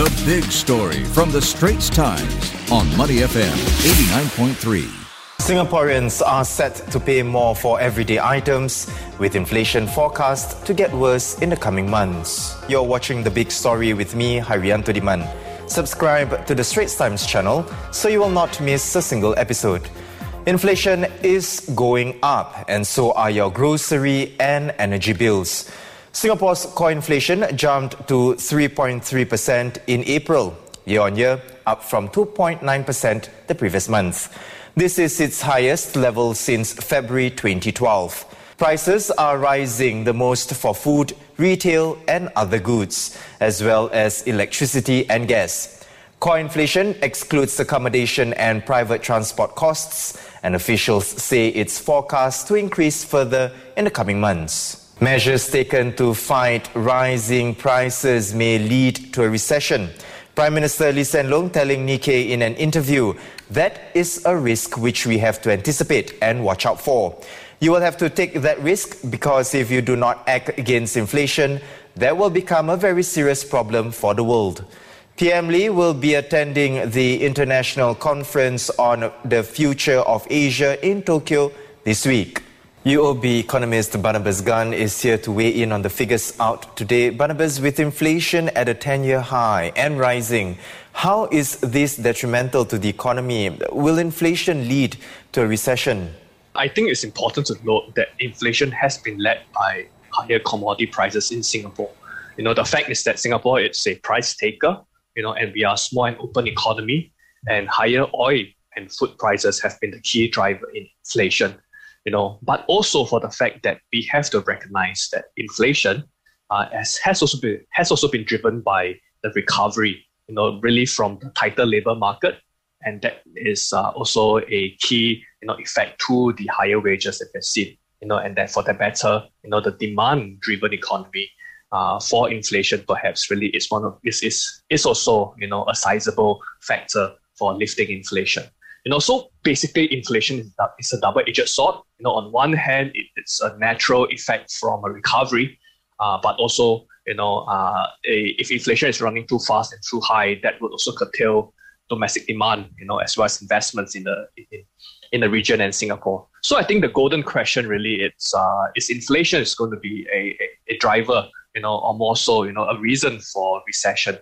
The big story from the Straits Times on Money FM 89.3. Singaporeans are set to pay more for everyday items, with inflation forecast to get worse in the coming months. You're watching The Big Story with me, Harianto Diman. Subscribe to the Straits Times channel so you will not miss a single episode. Inflation is going up, and so are your grocery and energy bills. Singapore's core inflation jumped to 3.3% in April, year on year, up from 2.9% the previous month. This is its highest level since February 2012. Prices are rising the most for food, retail, and other goods, as well as electricity and gas. Core inflation excludes accommodation and private transport costs, and officials say it's forecast to increase further in the coming months. Measures taken to fight rising prices may lead to a recession. Prime Minister Lee Hsien Loong telling Nikkei in an interview that is a risk which we have to anticipate and watch out for. You will have to take that risk because if you do not act against inflation, that will become a very serious problem for the world. PM Lee will be attending the International Conference on the Future of Asia in Tokyo this week. UOB economist Barnabas Gan is here to weigh in on the figures out today. Barnabas, with inflation at a 10 year high and rising, how is this detrimental to the economy? Will inflation lead to a recession? I think it's important to note that inflation has been led by higher commodity prices in Singapore. You know, the fact is that Singapore is a price taker, you know, and we are a small and open economy, and higher oil and food prices have been the key driver in inflation you know, but also for the fact that we have to recognize that inflation uh, has, has also been has also been driven by the recovery, you know, really from the tighter labor market, and that is uh, also a key, you know, effect to the higher wages that we've seen, you know, and therefore the better, you know, the demand-driven economy uh, for inflation perhaps really is one of is is is also you know a sizable factor for lifting inflation. You know, so basically inflation is, is a double-edged sword. You know, on one hand, it, it's a natural effect from a recovery, uh, but also, you know, uh, a, if inflation is running too fast and too high, that would also curtail domestic demand, you know, as well as investments in the in, in the region and Singapore. So I think the golden question really is uh, is inflation is going to be a, a, a driver, you know, or more so, you know, a reason for recession.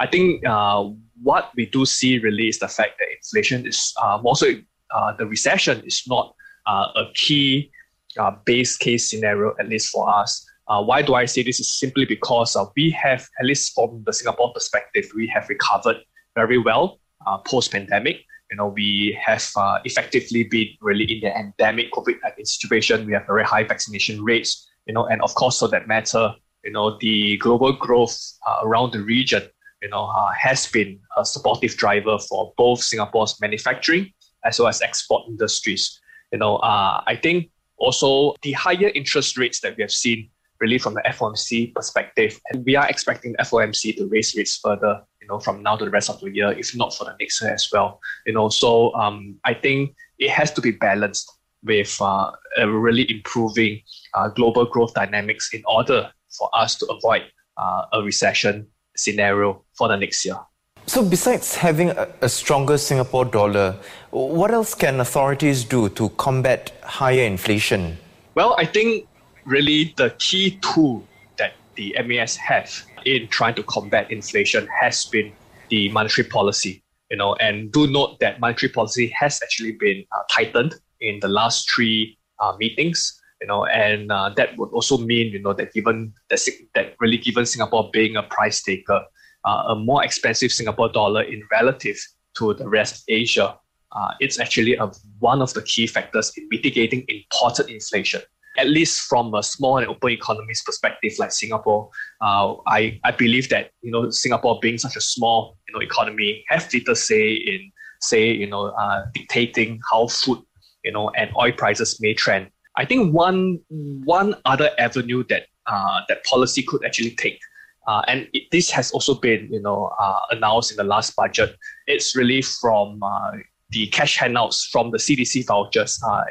I think uh, what we do see really is the fact that inflation is uh, also uh, the recession is not uh, a key uh, base case scenario, at least for us. Uh, why do I say this? Is simply because we have, at least from the Singapore perspective, we have recovered very well post pandemic. You know, we have effectively been really in the endemic COVID-19 situation. We have very high vaccination rates. You know, and of course, for that matter, you know, the global growth around the region you know, uh, has been a supportive driver for both Singapore's manufacturing as well as export industries. You know, uh, I think also the higher interest rates that we have seen really from the FOMC perspective, and we are expecting FOMC to raise rates further, you know, from now to the rest of the year, if not for the next year as well. You know, so um, I think it has to be balanced with uh, really improving uh, global growth dynamics in order for us to avoid uh, a recession scenario for the next year. So, besides having a, stronger Singapore dollar, what else can authorities do to combat higher inflation? Well, I think really the key tool that the MAS have in trying to combat inflation has been the monetary policy. You know, and do note that monetary policy has actually been uh, tightened in the last three uh, meetings you know, and uh, that would also mean, you know, that given that, that really given Singapore being a price taker, uh, a more expensive Singapore dollar in relative to the rest of Asia, uh, it's actually a, one of the key factors in mitigating imported inflation. At least from a small and open economies perspective, like Singapore, uh, I, I believe that you know Singapore being such a small you know economy have little say in say you know uh, dictating how food you know and oil prices may trend I think one one other avenue that uh, that policy could actually take, uh, and it, this has also been you know uh, announced in the last budget. It's really from uh, the cash handouts from the CDC vouchers. Uh,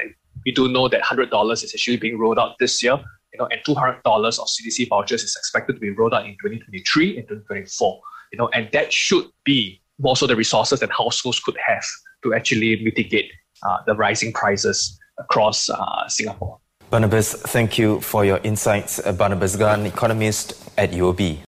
we do know that hundred dollars is actually being rolled out this year. You know, and two hundred dollars of CDC vouchers is expected to be rolled out in 2023 and 2024. you know, and that should be more so the resources that households could have to actually mitigate uh, the rising prices across uh, Singapore. Barnabas, thank you for your insights. Barnabas Gan, economist at UOB.